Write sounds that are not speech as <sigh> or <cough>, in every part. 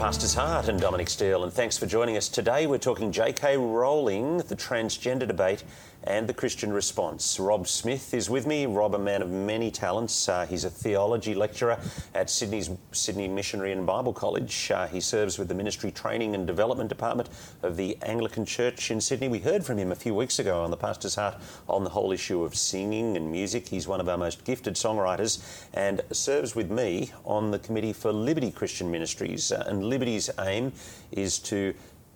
Pastor's Heart and Dominic Steele, and thanks for joining us. Today we're talking J.K. Rowling, the transgender debate, and the Christian response. Rob Smith is with me. Rob, a man of many talents. Uh, he's a theology lecturer at Sydney's Sydney Missionary and Bible College. Uh, he serves with the Ministry Training and Development Department of the Anglican Church in Sydney. We heard from him a few weeks ago on the Pastor's Heart on the whole issue of singing and music. He's one of our most gifted songwriters and serves with me on the Committee for Liberty Christian Ministries. Uh, and Liberty's aim is to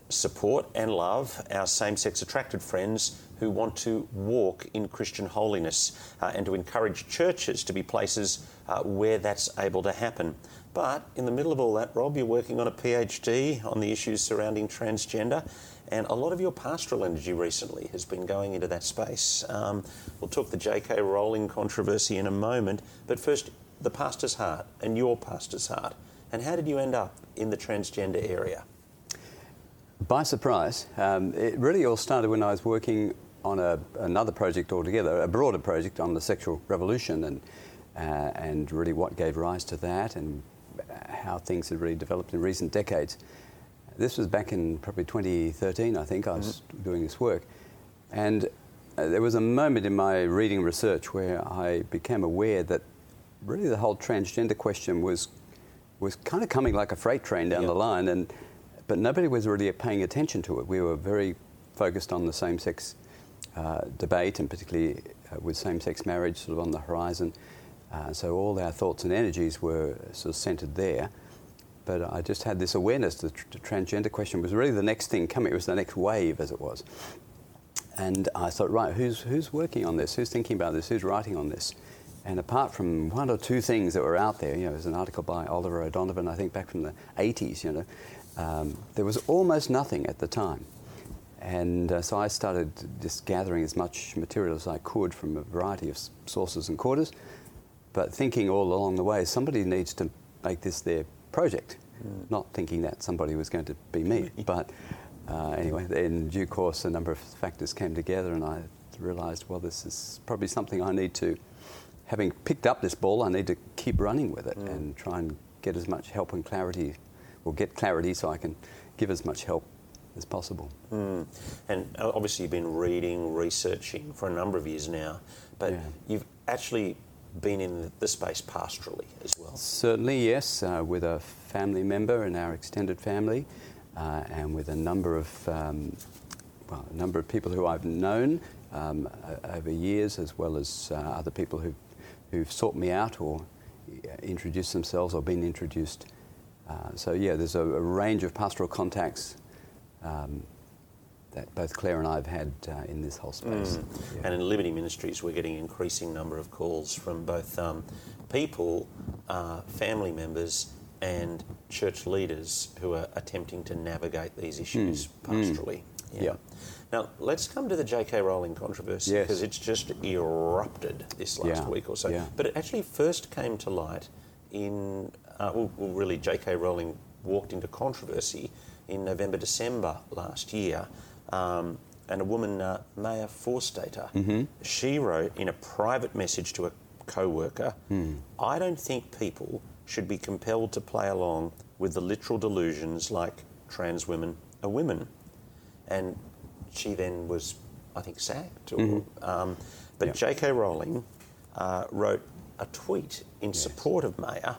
support and love our same sex attracted friends who want to walk in Christian holiness uh, and to encourage churches to be places uh, where that's able to happen. But in the middle of all that, Rob, you're working on a PhD on the issues surrounding transgender, and a lot of your pastoral energy recently has been going into that space. Um, we'll talk the J.K. Rowling controversy in a moment, but first, the pastor's heart and your pastor's heart. And how did you end up in the transgender area? By surprise. Um, it really all started when I was working on a, another project altogether, a broader project on the sexual revolution and, uh, and really what gave rise to that and how things had really developed in recent decades. This was back in probably 2013, I think, I was mm-hmm. doing this work. And uh, there was a moment in my reading research where I became aware that really the whole transgender question was, was kind of coming like a freight train down yep. the line. And but nobody was really paying attention to it. We were very focused on the same sex debate, and particularly uh, with same sex marriage sort of on the horizon. Uh, so all our thoughts and energies were sort of centered there. But I just had this awareness that the transgender question was really the next thing coming. It was the next wave, as it was. And I thought, right, who's, who's working on this? Who's thinking about this? Who's writing on this? And apart from one or two things that were out there, you know, there's an article by Oliver O'Donovan, I think back from the 80s, you know, um, there was almost nothing at the time. And uh, so I started just gathering as much material as I could from a variety of sources and quarters, but thinking all along the way, somebody needs to make this their project, mm. not thinking that somebody was going to be me. <laughs> but uh, anyway, in due course, a number of factors came together, and I realized, well, this is probably something I need to, having picked up this ball, I need to keep running with it mm. and try and get as much help and clarity or get clarity so I can give as much help as possible. Mm. And obviously, you've been reading, researching for a number of years now, but yeah. you've actually been in the space pastorally as well. Certainly, yes, uh, with a family member in our extended family, uh, and with a number of um, well, a number of people who I've known um, over years, as well as uh, other people who've, who've sought me out or introduced themselves or been introduced uh, so yeah, there's a, a, range of pastoral contacts um, that both Claire and I have had uh, in this whole space. Mm. Yeah. And in Liberty Ministries, we're getting increasing number of calls from both um, people, uh, family members, and church leaders who are attempting to navigate these issues mm. pastorally. Mm. Yeah. yeah. Now, let's come to the J.K. Rowling controversy because yes. it's just erupted this last yeah. week or so. Yeah. But it actually first came to light in uh, well, really, J.K. Rowling walked into controversy in November, December last year. Um, and a woman, uh, Maya Forstater, mm-hmm. she wrote in a private message to a co worker mm. I don't think people should be compelled to play along with the literal delusions like trans women are women. And she then was, I think, sacked. Or, mm-hmm. um, but yep. J.K. Rowling uh, wrote a tweet in yes. support of Maya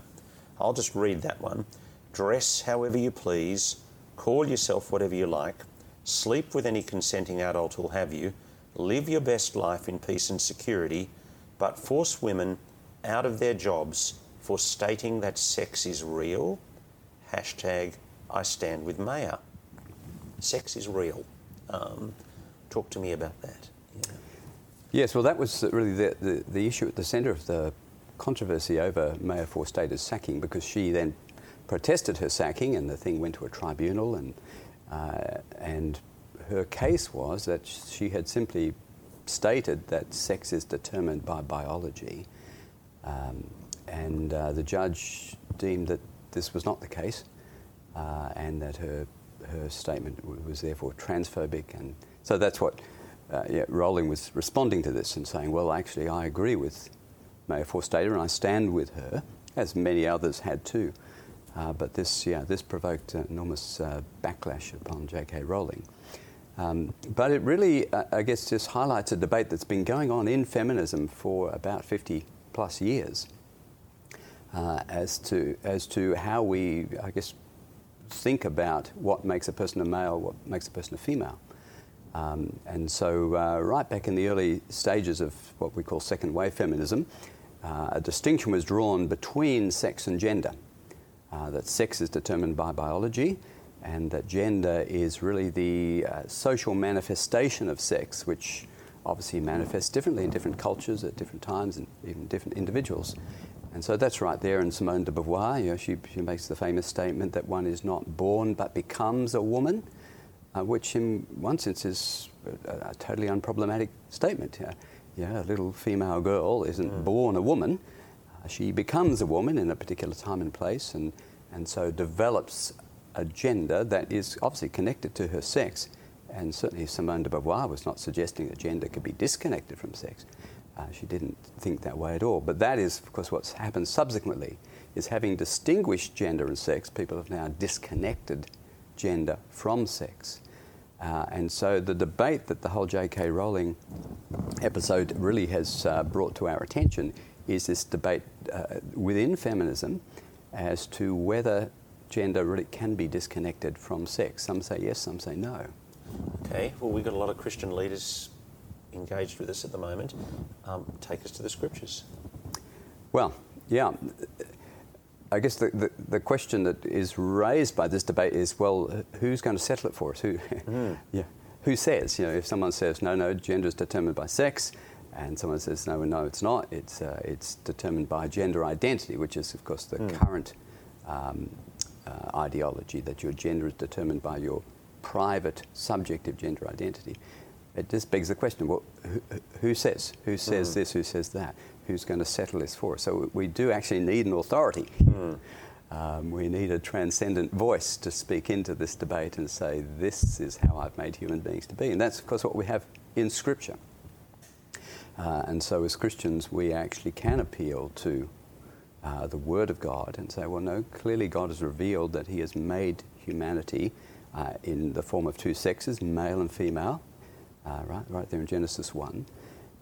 I'll just read that one. Dress however you please, call yourself whatever you like, sleep with any consenting adult who'll have you, live your best life in peace and security, but force women out of their jobs for stating that sex is real. Hashtag I stand with Maya. Sex is real. Um, talk to me about that. Yes, well, that was really the, the, the issue at the centre of the controversy over Maya Forstater's sacking because she then protested her sacking and the thing went to a tribunal and, uh, and her case was that she had simply stated that sex is determined by biology um, and uh, the judge deemed that this was not the case uh, and that her, her statement was therefore transphobic and so that's what uh, yeah, Rowling was responding to this and saying, well, actually, I agree with Maya Forstater, and I stand with her, as many others had too. Uh, but this, yeah, this provoked enormous uh, backlash upon J.K. Rowling. Um, but it really, uh, I guess, just highlights a debate that's been going on in feminism for about 50 plus years as to as to how we, I guess, think about what makes a person a male, what makes a person a female. Um, and so, uh, right back in the early stages of what we call second wave feminism, uh, a distinction was drawn between sex and gender. Uh, that sex is determined by biology, and that gender is really the uh, social manifestation of sex, which obviously manifests differently in different cultures at different times and even different individuals. And so that's right there in Simone de Beauvoir. You know, she, she makes the famous statement that one is not born but becomes a woman, uh, which in one sense is a, a totally unproblematic statement. Yeah, yeah, a little female girl isn't mm. born a woman. She becomes a woman in a particular time and place and, and so develops a gender that is obviously connected to her sex. And certainly Simone de Beauvoir was not suggesting that gender could be disconnected from sex. Uh, she didn't think that way at all. But that is, of course, what's happened subsequently, is having distinguished gender and sex, people have now disconnected gender from sex. Uh, and so the debate that the whole J.K. Rowling episode really has uh, brought to our attention is this debate uh, within feminism as to whether gender really can be disconnected from sex. Some say yes, some say no. Okay, well, we've got a lot of Christian leaders engaged with us at the moment. Um, take us to the scriptures. Well, yeah. I guess the, the, the, question that is raised by this debate is well, who's going to settle it for us? Who, mm. <laughs> yeah, who says? You know, if someone says, no, no, gender is determined by sex, and someone says, no, no, it's not, it's, uh, it's determined by gender identity, which is, of course, the mm. current um, uh, ideology that your gender is determined by your private subjective gender identity it just begs the question well, who, who says? Who says mm. this? Who says that? Who's going to settle this for us? So we do actually need an authority. Mm. Um, we need a transcendent voice to speak into this debate and say, this is how I've made human beings to be. And that's, of course, what we have in Scripture. Uh, and so, as Christians, we actually can appeal to uh, the Word of God and say, well, no, clearly God has revealed that He has made humanity uh, in the form of two sexes, male and female uh, right, right there in Genesis 1.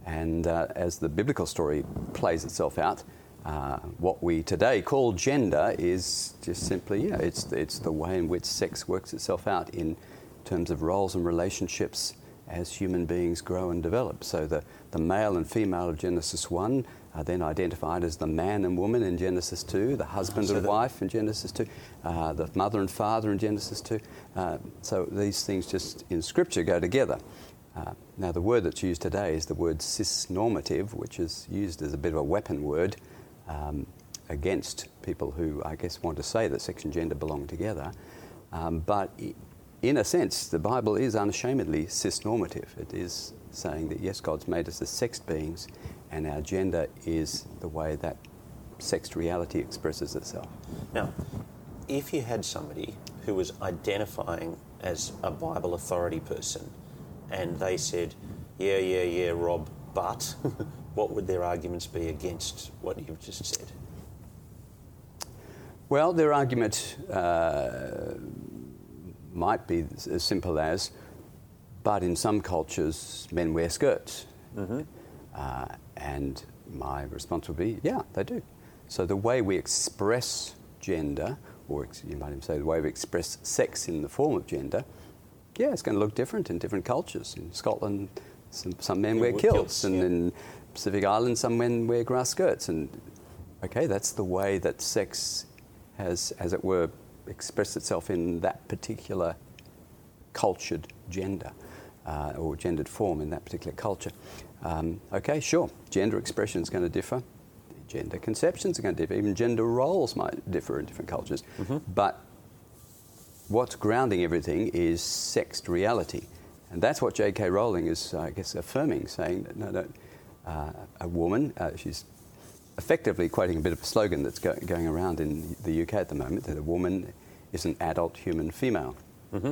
And uh, as the biblical story plays itself out, uh, what we today call gender is just simply, yeah, it's, it's the way in which sex works itself out in terms of roles and relationships as human beings grow and develop. So the, the male and female of Genesis 1 are then identified as the man and woman in Genesis 2, the husband so and wife in Genesis 2, uh, the mother and father in Genesis 2. Uh, so these things just in Scripture go together. Uh, now, the word that's used today is the word cisnormative, which is used as a bit of a weapon word um, against people who, I guess, want to say that sex and gender belong together. Um, but in a sense, the Bible is unashamedly cisnormative. It is saying that, yes, God's made us as sexed beings, and our gender is the way that sexed reality expresses itself. Now, if you had somebody who was identifying as a Bible authority person, and they said, yeah, yeah, yeah, Rob, but <laughs> what would their arguments be against what you've just said? Well, their argument uh, might be as simple as, but in some cultures, men wear skirts. Mm-hmm. Uh, and my response would be, yeah, they do. So the way we express gender, or you might even say the way we express sex in the form of gender, yeah, it's going to look different in different cultures. In Scotland, some, some men wear kilts, kilts and yeah. in Pacific Islands, some men wear grass skirts. And okay, that's the way that sex has, as it were, expressed itself in that particular cultured gender uh, or gendered form in that particular culture. Um, okay, sure, gender expression is going to differ. Gender conceptions are going to differ. Even gender roles might differ in different cultures. Mm-hmm. But what's grounding everything is sexed reality. And that's what J.K. Rowling is, I guess, affirming, saying that no, no, uh, a woman, uh, she's effectively quoting a bit of a slogan that's go- going around in the UK at the moment that a woman is an adult human female. Mm-hmm.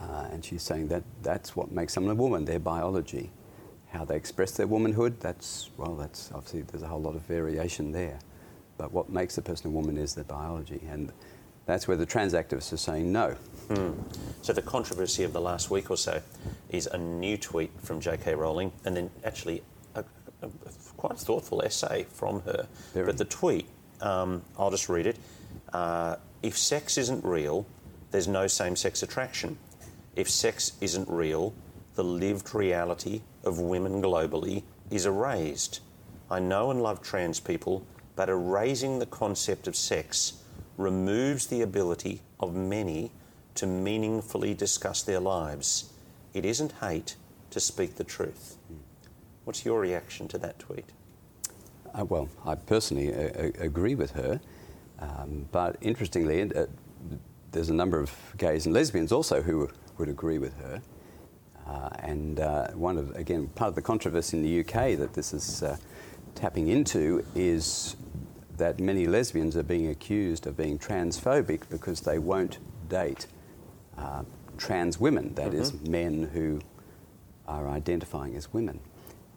Uh, and she's saying that that's what makes someone a woman, their biology. How they express their womanhood, that's, well, that's obviously, there's a whole lot of variation there. But what makes a person a woman is their biology. And That's where the trans activists are saying no. So the controversy of the last week or so is a new tweet from J.K. Rowling, and then actually quite thoughtful essay from her. Very. But the tweet, um, I'll just read it. Uh, if sex isn't real, there's no same-sex attraction. If sex isn't real, the lived reality of women globally is erased. I know and love trans people, but erasing the concept of sex removes the ability of many to meaningfully discuss their lives. It isn't hate to speak the truth. What's your reaction to that tweet? Uh, well, I personally uh, agree with her, um, but interestingly, uh, there's a number of gays and lesbians also who would agree with her. Uh, and uh, one of, again, part of the controversy in the UK that this is uh, tapping into is that many lesbians are being accused of being transphobic because they won't date uh, trans women, That is, men who are identifying as women.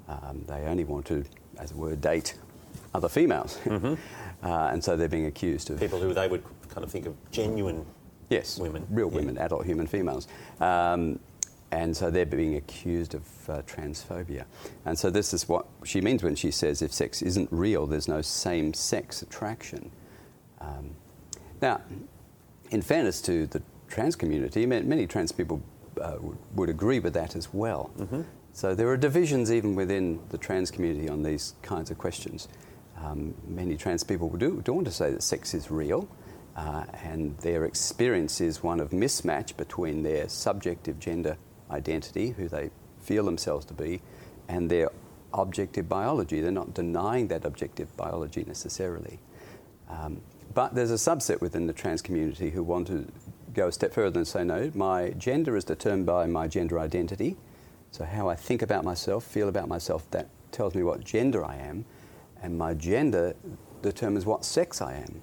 Um, they only want to, as it were, date other females. <laughs> uh, and so they're being accused of. People who they would kind of think of genuine Yes, women. real Yeah. women, adult human females. Um, and so they're being accused of uh, transphobia. And so this is what she means when she says if sex isn't real, there's no same sex attraction. Um, now, in fairness to the trans community, many trans people uh, would, would agree with that as well. So there are divisions even within the trans community on these kinds of questions. Um, many trans people do, do want to say that sex is real, uh, and their experience is one of mismatch between their subjective gender identity, who they feel themselves to be, and their objective biology. They're not denying that objective biology necessarily. Um, but there's a subset within the trans community who want to go a step further and say, no, my gender is determined by my gender identity. So, how I think about myself, feel about myself, that tells me what gender I am. And my gender determines what sex I am.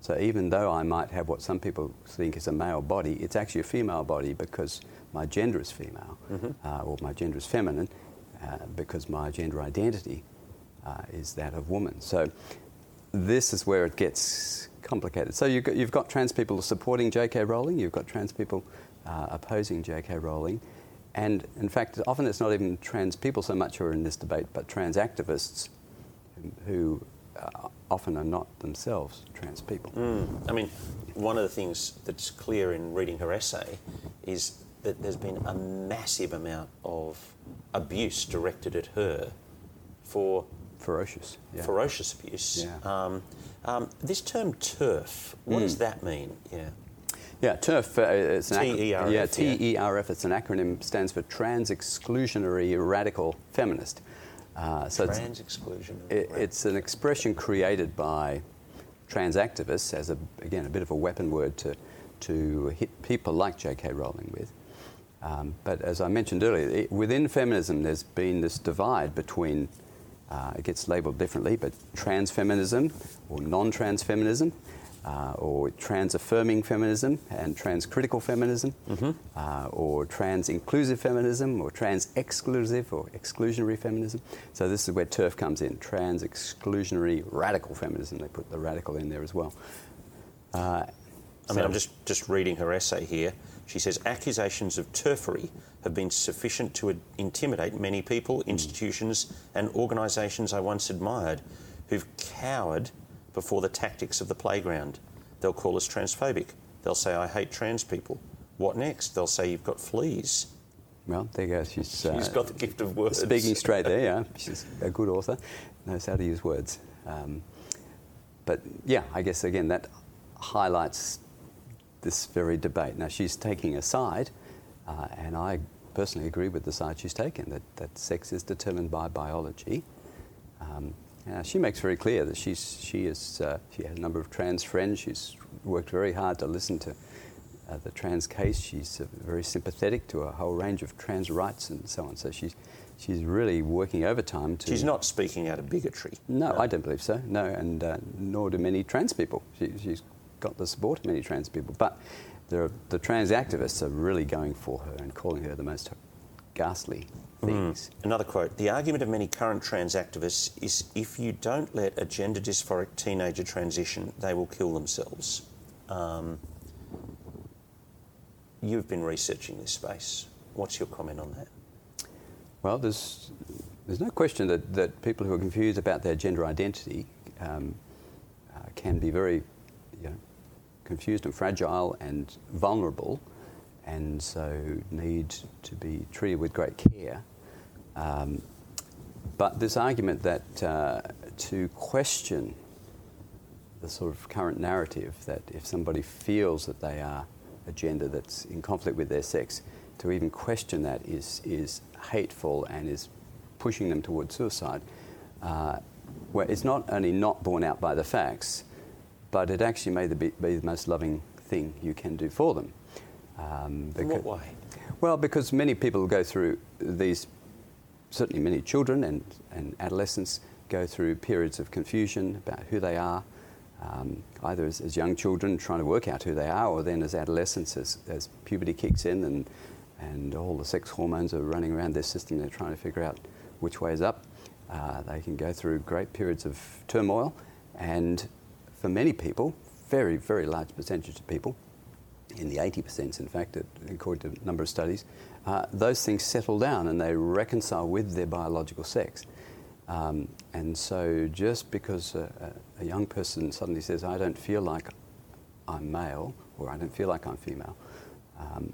So, even though I might have what some people think is a male body, it's actually a female body because my gender is female, uh, or my gender is feminine, uh, because my gender identity uh, is that of woman. So, this is where it gets complicated. So you've got, you've got trans people supporting J.K. Rowling, you've got trans people uh, opposing J.K. Rowling, and in fact, often it's not even trans people so much who are in this debate, but trans activists who uh, often are not themselves trans people. I mean, one of the things that's clear in reading her essay is that there's been a massive amount of abuse directed at her for Ferocious. Yeah. ferocious abuse. Yeah. Um, um, this term TERF, what Hmm. does that mean? Yeah. Yeah, TERF. Uh, it's an TERF, Yeah. TERF. It's an acronym. Stands for Trans Exclusionary Radical Feminist. Uh, so it's, Trans exclusion. it, it's an expression created by trans activists as a again a bit of a weapon word to to hit people like J.K. Rowling with. Um, but as I mentioned earlier, it, within feminism, there's been this divide between uh, it gets labelled differently, but trans feminism or non-trans feminism. Uh, or trans affirming feminism and trans critical feminism, uh, or trans inclusive feminism, or trans exclusive or exclusionary feminism. So, this is where TERF comes in trans exclusionary radical feminism. They put the radical in there as well. Uh, I mean, I'm just, just reading her essay here. She says accusations of TERFery have been sufficient to intimidate many people, institutions, and organisations I once admired who've cowered before the tactics of the playground. They'll call us transphobic. They'll say, I hate trans people. What next? They'll say, You've got fleas. Well, there you go. She's, uh, <laughs> She's got the gift of words. speaking straight there, yeah. <laughs> She's a good author, knows how to use words. Um, but yeah, I guess again that highlights this very debate. Now she's taking a side, uh, and I personally agree with the side she's taken that, that sex is determined by biology. Um, uh, she makes very clear that she's, she, is, uh, she has a number of trans friends. She's worked very hard to listen to uh, the trans case. She's uh, very sympathetic to a whole range of trans rights and so on. So she's, she's really working overtime to. She's not speaking out of bigotry. No, I don't believe so. No, and uh, nor do many trans people. She, she's got the support of many trans people. But there are, the trans activists are really going for her and calling her the most ghastly things. Another quote The argument of many current trans activists is if you don't let a gender dysphoric teenager transition, they will kill themselves. Um, you've been researching this space. What's your comment on that? Well, there's, there's no question that, that people who are confused about their gender identity um, uh, can be very you know, confused and fragile and vulnerable, and so need to be treated with great care. Um, but this argument that uh, to question the sort of current narrative that if somebody feels that they are a gender that's in conflict with their sex, to even question that is, is hateful and is pushing them towards suicide. Uh, where it's not only not borne out by the facts, but it actually may be, be the most loving thing you can do for them. Um, because, what way? Well, because many people go through these, certainly many children and, and adolescents go through periods of confusion about who they are, um, either as, as, young children trying to work out who they are, or then as adolescents as, as puberty kicks in and, and all the sex hormones are running around their system, they're trying to figure out which way is up. Uh, they can go through great periods of turmoil, and for many people, very, very large percentage of people, in the 80% in fact, according to a number of studies, uh, those things settle down and they reconcile with their biological sex. Um, and so just because a, a, young person suddenly says, I don't feel like I'm male or I don't feel like I'm female, um,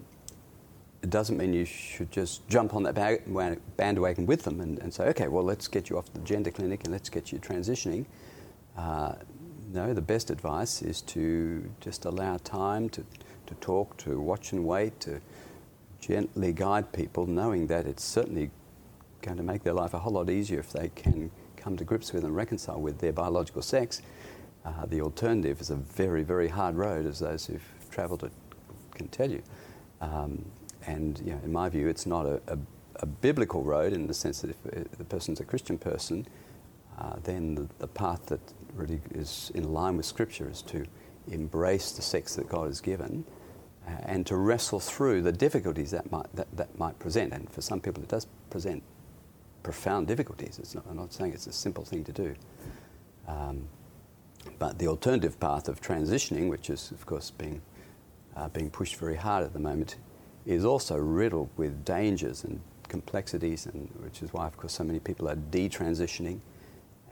it doesn't mean you should just jump on that bandwagon with them and, and, say, okay, well, let's get you off the gender clinic and let's get you transitioning. Uh, no, the best advice is to just allow time to, to talk, to watch and wait, to gently guide people, knowing that it's certainly going to make their life a whole lot easier if they can come to grips with and reconcile with their biological sex. Uh, the alternative is a very, very hard road, as those who've travelled it can tell you. Um, and you know, in my view, it's not a, a, a, biblical road in the sense that if the person's a Christian person, uh, then the, the, path that really is in line with Scripture is to embrace the sex that God has given uh, and to wrestle through the difficulties that might, that, that might present. And for some people, it does present profound difficulties. Not, I'm not saying it's a simple thing to do. Um, but the alternative path of transitioning, which is, of course, being, uh, being pushed very hard at the moment, is also riddled with dangers and complexities, and which is why, of course, so many people are detransitioning.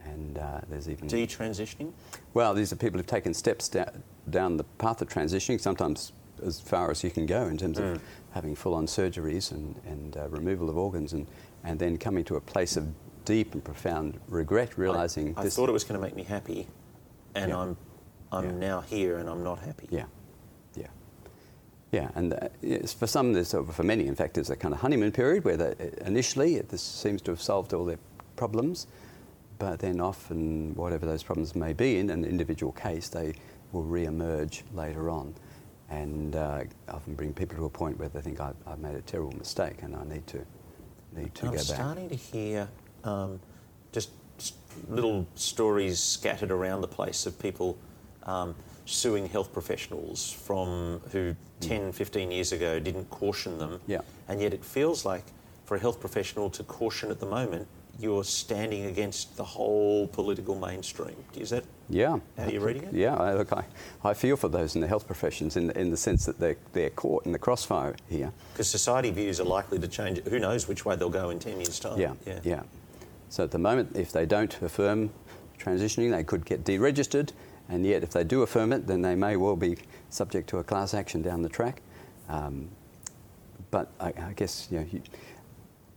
And uh, there's even detransitioning. Well, these are people who've taken steps da- down the path of transitioning, sometimes as far as you can go in terms mm. of having full-on surgeries and, and uh, removal of organs, and, and then coming to a place of deep and profound regret, realizing I, I thought it was going to make me happy, and yeah. I'm I'm yeah. now here and I'm not happy. Yeah. Yeah, Yeah, and uh, for some, there's, for many, in fact, there's a kind of honeymoon period where they, initially this seems to have solved all their problems, but then often, whatever those problems may be in an individual case, they will re-emerge later on, and uh, often bring people to a point where they think I've, I've made a terrible mistake and I need to need to and go I'm back. I'm starting to hear um, just little stories scattered around the place of people. Um, suing health professionals from who 10, 15 years ago didn't caution them. Yeah. And yet it feels like for a health professional to caution at the moment, you're standing against the whole political mainstream. Is that yeah. how you're reading it? Yeah, I, look, I, I feel for those in the health professions in, in the sense that they're, they're caught in the crossfire here. Because society views are likely to change. Who knows which way they'll go in 10 years' time? Yeah, yeah. yeah. So at the moment, if they don't affirm transitioning, they could get deregistered and yet, if they do affirm it, then they may well be subject to a class action down the track. Um, but I, I, guess you know, you,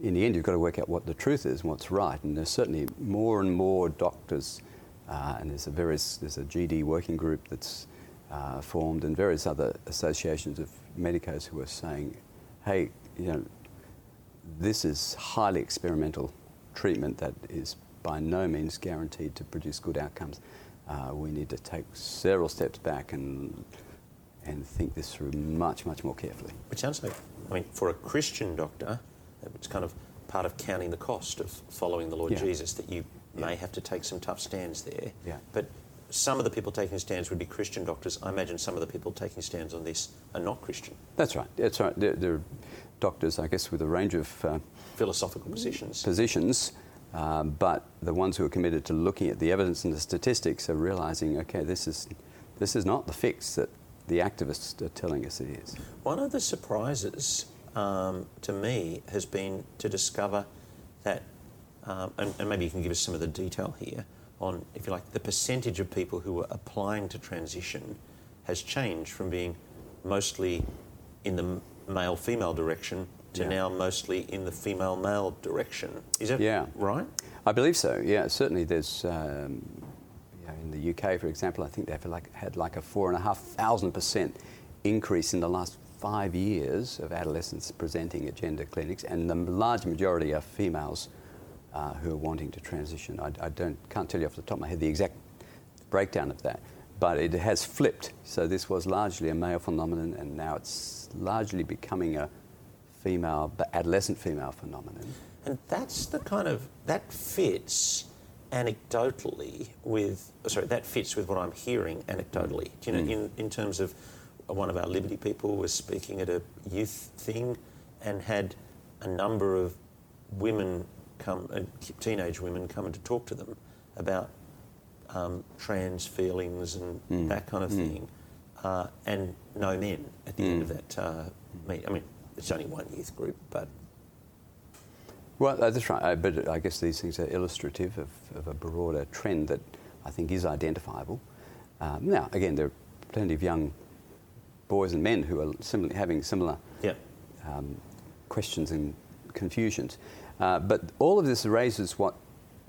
in the end, you've got to work out what the truth is and what's right. And there's certainly more and more doctors, uh, and there's a various there's a GD working group that's uh, formed, and various other associations of medicos who are saying, "Hey, you know, this is highly experimental treatment that is by no means guaranteed to produce good outcomes." uh, we need to take several steps back and and think this through much, much more carefully. Which sounds like, I mean, for a Christian doctor, it's kind of part of counting the cost of following the Lord yeah. Jesus that you yeah. may have to take some tough stands there. Yeah. But some of the people taking stands would be Christian doctors. I imagine some of the people taking stands on this are not Christian. That's right. That's right. They're, they're doctors, I guess, with a range of uh, philosophical positions. Positions um, but the ones who are committed to looking at the evidence and the statistics are realizing, okay, this is, this is not the fix that the activists are telling us it is. One of the surprises um, to me has been to discover that, um, and, and maybe you can give us some of the detail here on, if you like, the percentage of people who are applying to transition has changed from being mostly in the male female direction to Yeah. now mostly in the female male direction. Is that Yeah. right? I believe so. Yeah, certainly. There's um, you know, in the UK, for example, I think they've like had like a four and a half thousand percent increase in the last five years of adolescents presenting at gender clinics, and the large majority are females uh, who are wanting to transition. I, I don't can't tell you off the top of my head the exact breakdown of that, but it has flipped. So this was largely a male phenomenon, and now it's largely becoming a female, adolescent female phenomenon. And that's the kind of that fits anecdotally with sorry that fits with what I'm hearing anecdotally. You know, in, in terms of one of our Liberty people was speaking at a youth thing and had a number of women come, uh, teenage women come to talk to them about um, trans feelings and that kind of thing, uh, and no men at the end of that uh, meet. I mean, it's only one youth group, but Well, uh, that's right. Uh, but I guess these things are illustrative of, of a broader trend that I think is identifiable. Um, now, again, there are plenty of young boys and men who are having similar yeah. um, questions and confusions. Uh, but all of this raises what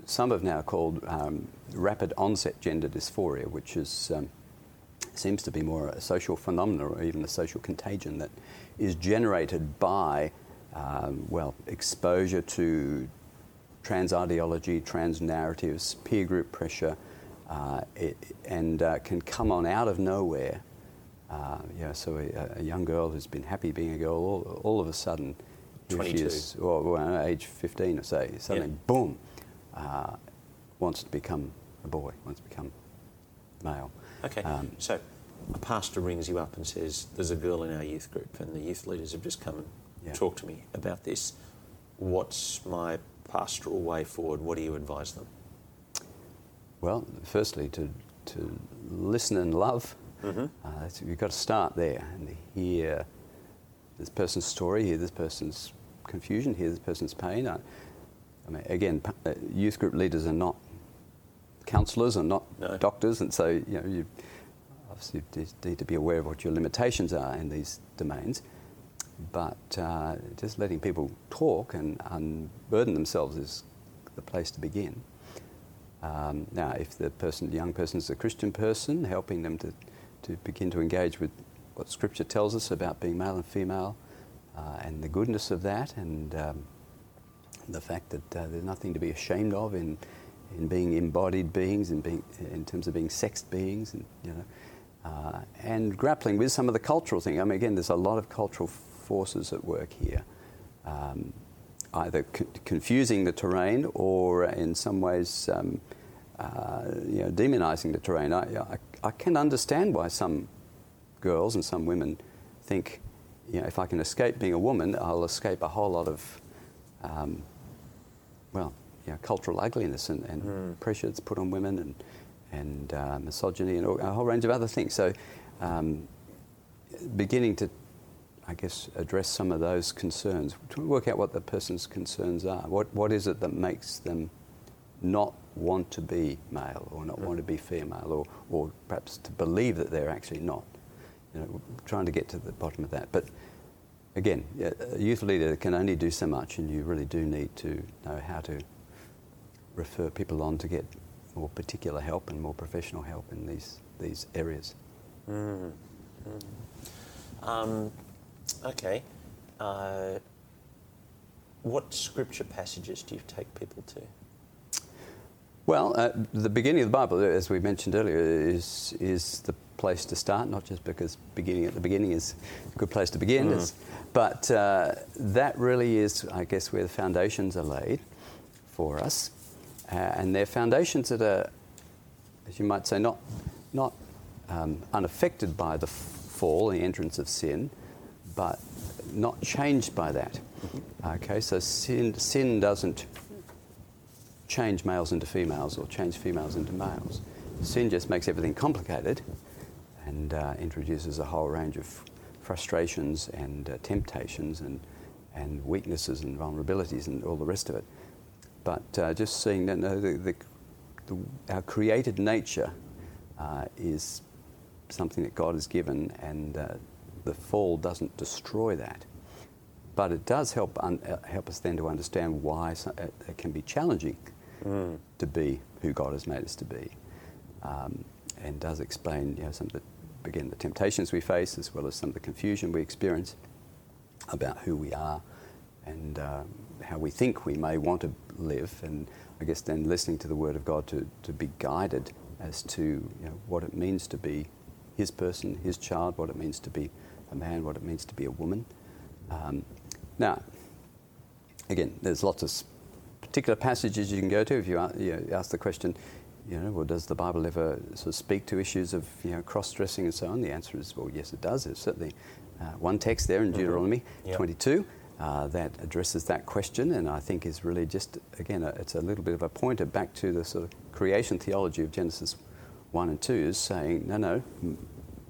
some have now called um, rapid onset gender dysphoria, which is, um, seems to be more a social phenomenon or even a social contagion that is generated by, um, well, exposure to trans ideology, trans narratives, peer group pressure, uh, it, and uh, can come on out of nowhere. Uh, yeah, so a, a young girl who's been happy being a girl, all, all of a sudden, here she 22. is, or well, age 15 or say, suddenly, Yeah. boom, uh, wants to become a boy, wants to become male. Okay. Um, so a pastor rings you up and says, There's a girl in our youth group, and the youth leaders have just come and Yeah. talked to me about this. What's my pastoral way forward? What do you advise them? Well, firstly, to, to listen and love. Mm-hmm. Uh, you've got to start there and hear this person's story, hear this person's confusion, hear this person's pain. I, I mean, again, p- uh, youth group leaders are not counsellors and not No. doctors, and so you know you obviously need to be aware of what your limitations are in these domains. But uh, just letting people talk and unburden themselves is the place to begin. Um, now, if the person, the young person is a Christian person, helping them to, to begin to engage with what Scripture tells us about being male and female uh, and the goodness of that and um, the fact that uh, there's nothing to be ashamed of in, in being embodied beings and being, in terms of being sexed beings and, you know, uh, and grappling with some of the cultural thing. I mean, again, there's a lot of cultural forces at work here. Um, either confusing the terrain or in some ways um, uh, you know, demonizing the terrain. I, I, I can understand why some girls and some women think, you know, if I can escape being a woman, I'll escape a whole lot of, um, well, you know, cultural ugliness and, and pressure that's put on women and, and uh, misogyny and all- a whole range of other things. So um, beginning to I guess, address some of those concerns, to work out what the person's concerns are. What, what is it that makes them not want to be male or not want to be female or, or perhaps to believe that they're actually not? You know, trying to get to the bottom of that. But again, a youth leader can only do so much, and you really do need to know how to refer people on to get more particular help and more professional help in these, these areas. Um, okay. Uh, what scripture passages do you take people to? Well, uh, the beginning of the Bible, as we mentioned earlier, is, is the place to start, not just because beginning at the beginning is a good place to begin, it's- but uh, that really is, I guess, where the foundations are laid for us. Uh, and they're foundations that are, as you might say, not, not um, unaffected by the f- fall, the entrance of sin, but not changed by that. Okay, so sin, sin doesn't change males into females or change females into males. Sin just makes everything complicated and uh, introduces a whole range of frustrations and uh, temptations and, and weaknesses and vulnerabilities and all the rest of it. But uh, just seeing that no, the, the, the, our created nature uh, is something that God has given, and uh, the fall doesn't destroy that. But it does help, un- uh, help us then to understand why it, it can be challenging Mm. to be who God has made us to be. Um, and does explain you know, some of the, again, the temptations we face as well as some of the confusion we experience about who we are and uh, how we think we may want to live. And I guess then listening to the Word of God to, to be guided as to you know, what it means to be His person, His child, what it means to be a man, what it means to be a woman. Um, now, again, there's lots of particular passages you can go to if you, you ask the question, you know, well, does the Bible ever sort of speak to issues of you know cross-dressing and so on? The answer is, well, yes, it does. There's certainly uh, one text there in Deuteronomy Yep. 22 uh, that addresses that question, and I think is really just again, a, it's a little bit of a pointer back to the sort of creation theology of Genesis 1 and 2, is saying, no, no,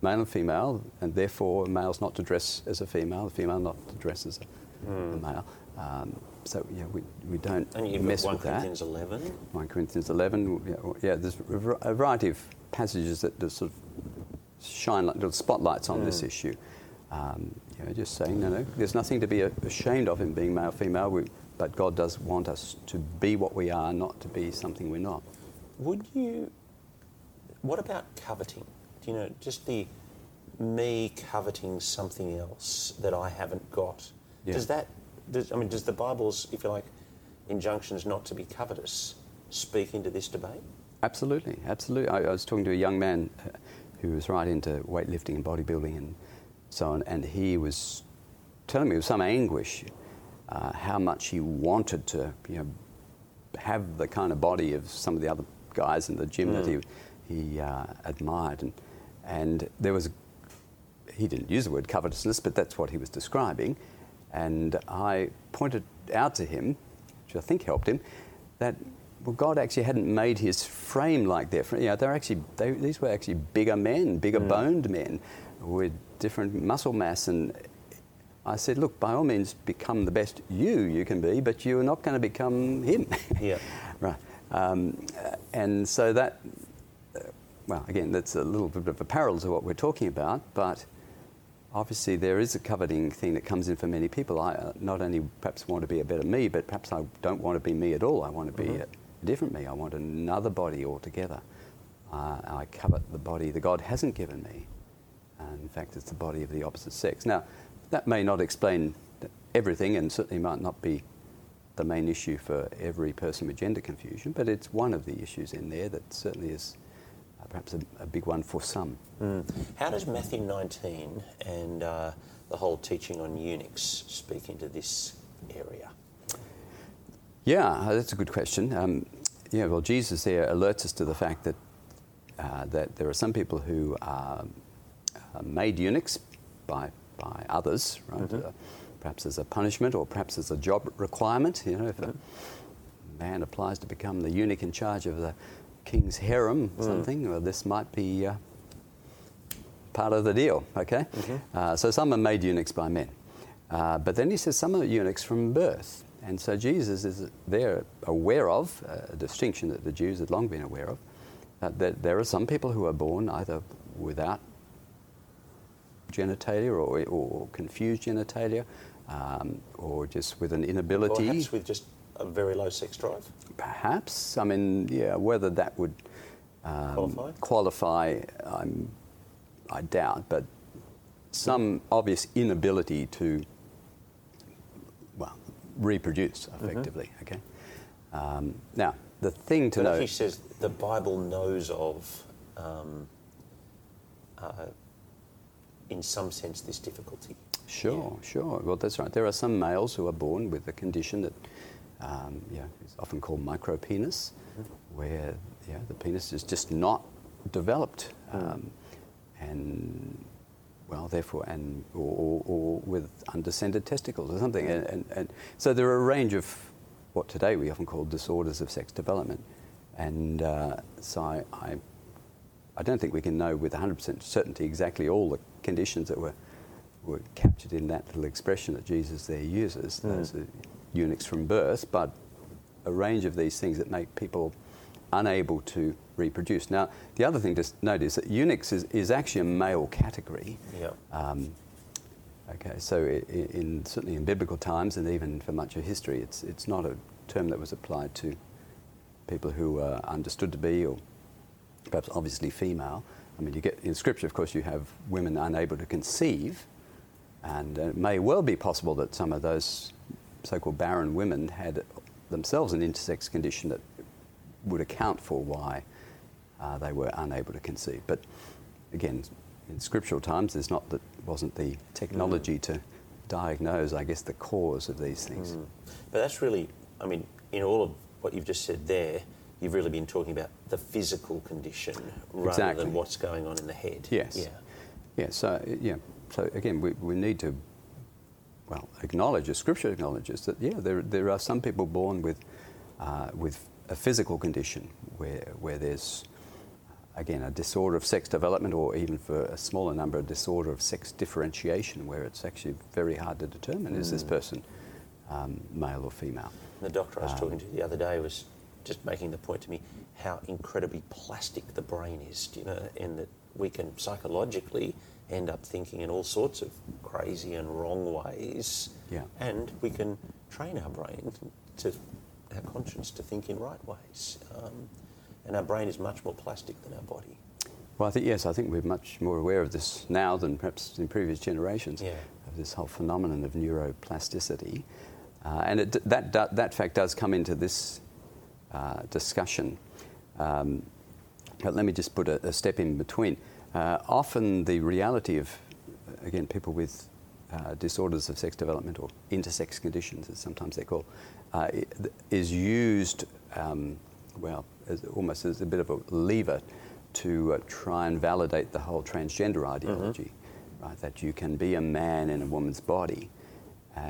male and female, and therefore a male's not to dress as a female, a female not to dress as a, a male. Um, so yeah, we, we don't And you've mess got 1 with that. Corinthians 11. 1 Corinthians 11. Yeah, there's a variety of passages that that sort of shine like little spotlights on this issue. Um, you know, just saying, no, no, there's nothing to be ashamed of in being male, female, we, but God does want us to be what we are, not to be something we're not. Would you. What about coveting? Do you know, just the me coveting something else that I haven't got? Yeah. Does that. Does, I mean, does the Bible's, if you like, injunctions not to be covetous speak into this debate? Absolutely, absolutely. I, I was talking to a young man uh, who was right into weightlifting and bodybuilding and so on, and he was telling me with some anguish uh, how much he wanted to, you know, have the kind of body of some of the other guys in the gym that he he uh, admired, and and there was he didn't use the word covetousness, but that's what he was describing. And I pointed out to him, which I think helped him, that well, God actually hadn't made his frame like that. You know, they're actually they, these were actually bigger men, bigger boned men, with different muscle mass. And I said, look, by all means, become the best you you can be, but you are not going to become him. <laughs> Yeah. right. Um, uh, and so that uh, well, again, that's a little bit of a parallel to what we're talking about, but obviously there is a coveting thing that comes in for many people. I uh, not only perhaps want to be a better me, but perhaps I don't want to be me at all. I want to be a different me. I want another body altogether. Uh, I covet the body that God hasn't given me. And in fact, it's the body of the opposite sex. Now, that may not explain everything and certainly might not be the main issue for every person with gender confusion, but it's one of the issues in there that certainly is perhaps a, a big one for some. Mm. How does Matthew 19 and uh, the whole teaching on eunuchs speak into this area? Yeah, uh, that's a good question. Um, yeah, well, Jesus there alerts us to the fact that uh, that there are some people who are uh, made eunuchs by by others, right? Uh, perhaps as a punishment, or perhaps as a job requirement. You know, if a man applies to become the eunuch in charge of the king's harem, or something, well, this might be uh, part of the deal. Okay, uh, so some are made eunuchs by men, uh, but then he says some are eunuchs from birth. And so Jesus is there aware of uh, a distinction that the Jews had long been aware of, uh, that there are some people who are born either without genitalia or, or confused genitalia, um, or just with an Or inability. perhaps with just a very low sex drive? Perhaps. I mean, yeah, whether that would um, Qualify? qualify, I'm, I doubt, but some obvious inability to, well, reproduce effectively, okay? Um, now, the thing to But know. he says the Bible knows of, um, uh, in some sense, this difficulty. Sure, sure. Well, that's right. There are some males who are born with a condition that um, yeah, is often called micropenis, where yeah, the penis is just not developed, um, and well, therefore, and or, or, or with undescended testicles or something. And, and, and so there are a range of what today we often call disorders of sex development, and uh, so I, I I don't think we can know with 100% certainty exactly all the conditions that were, were captured in that little expression that Jesus there uses. Mm. Those are eunuchs from birth, but a range of these things that make people unable to reproduce. Now, the other thing to note is that eunuchs is, is actually a male category. Yeah. Um, okay, so in, in, certainly in biblical times and even for much of history, it's, it's not a term that was applied to people who were understood to be or perhaps obviously female. I mean, you get in Scripture, of course, you have women unable to conceive, and it may well be possible that some of those so-called barren women had themselves an intersex condition that would account for why uh, they were unable to conceive. But again, in scriptural times, there's not that wasn't the technology mm. to diagnose, I guess, the cause of these things. Mm. But that's really, I mean, in all of what you've just said there, you've really been talking about the physical condition rather exactly. than what's going on in the head. Yes. Yeah. Yeah. So yeah. So again, we, we need to well acknowledge, as Scripture acknowledges that yeah, there there are some people born with uh, with a physical condition where where there's again a disorder of sex development, or even for a smaller number, a disorder of sex differentiation, where it's actually very hard to determine mm. is this mm. person um, male or female. The doctor I was um, talking to the other day was just making the point to me how incredibly plastic the brain is, you know, and that we can psychologically end up thinking in all sorts of crazy and wrong ways. Yeah. And we can train our brain to our conscience to think in right ways. Um, and our brain is much more plastic than our body. Well, I think yes. I think we're much more aware of this now than perhaps in previous generations yeah. of this whole phenomenon of neuroplasticity, uh, and it, that, that that fact does come into this uh, discussion. Um, but let me just put a, a step in between. Uh, often the reality of, again, people with uh, disorders of sex development or intersex conditions, as sometimes they're called, uh, is used, um, well, as, almost as a bit of a lever to uh, try and validate the whole transgender mm-hmm. ideology, mm-hmm. right? That you can be a man in a woman's body, uh,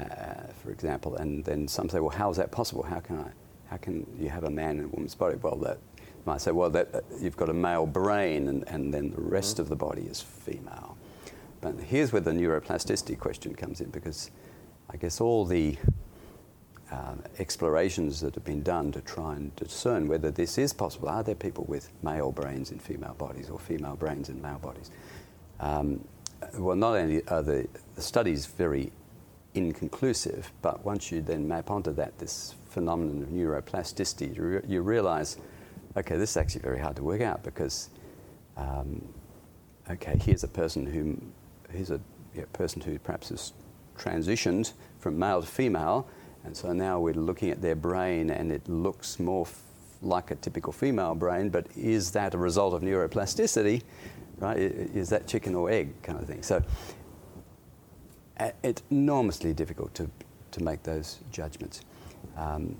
for example, and then some say, well, how is that possible? How can I? how can you have a man in a woman's body? Well, that might say, well, that, uh, you've got a male brain and, and then the rest mm-hmm. of the body is female. But here's where the neuroplasticity question comes in because I guess all the uh, explorations that have been done to try and discern whether this is possible. Are there people with male brains in female bodies or female brains in male bodies? Um, well, not only are the, the studies very inconclusive, but once you then map onto that this phenomenon of neuroplasticity, you, re- you realize, okay, this is actually very hard to work out because, um, okay, here's a person who, here's a yeah, person who perhaps has transitioned from male to female, and so now we're looking at their brain and it looks more f- like a typical female brain, but is that a result of neuroplasticity? Right? Is that chicken or egg kind of thing? So it's enormously difficult to, to make those judgments. Um,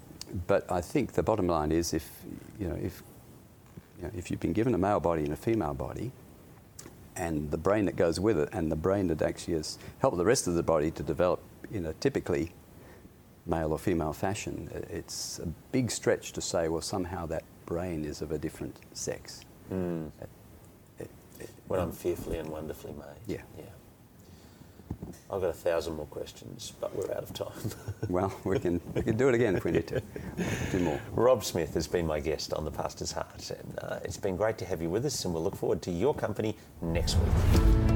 but I think the bottom line is if, you know, if, you know, if you've been given a male body and a female body, and the brain that goes with it, and the brain that actually has helped the rest of the body to develop in a typically male or female fashion, it's a big stretch to say, well, somehow that brain is of a different sex. Mm. It, it, it, when I'm fearfully and wonderfully made. Yeah. yeah. I've got a thousand more questions, but we're out of time. <laughs> well, we can, we can do it again if we need to. do more. Rob Smith has been my guest on The Pastor's Heart. And, uh, it's been great to have you with us, and we'll look forward to your company next week.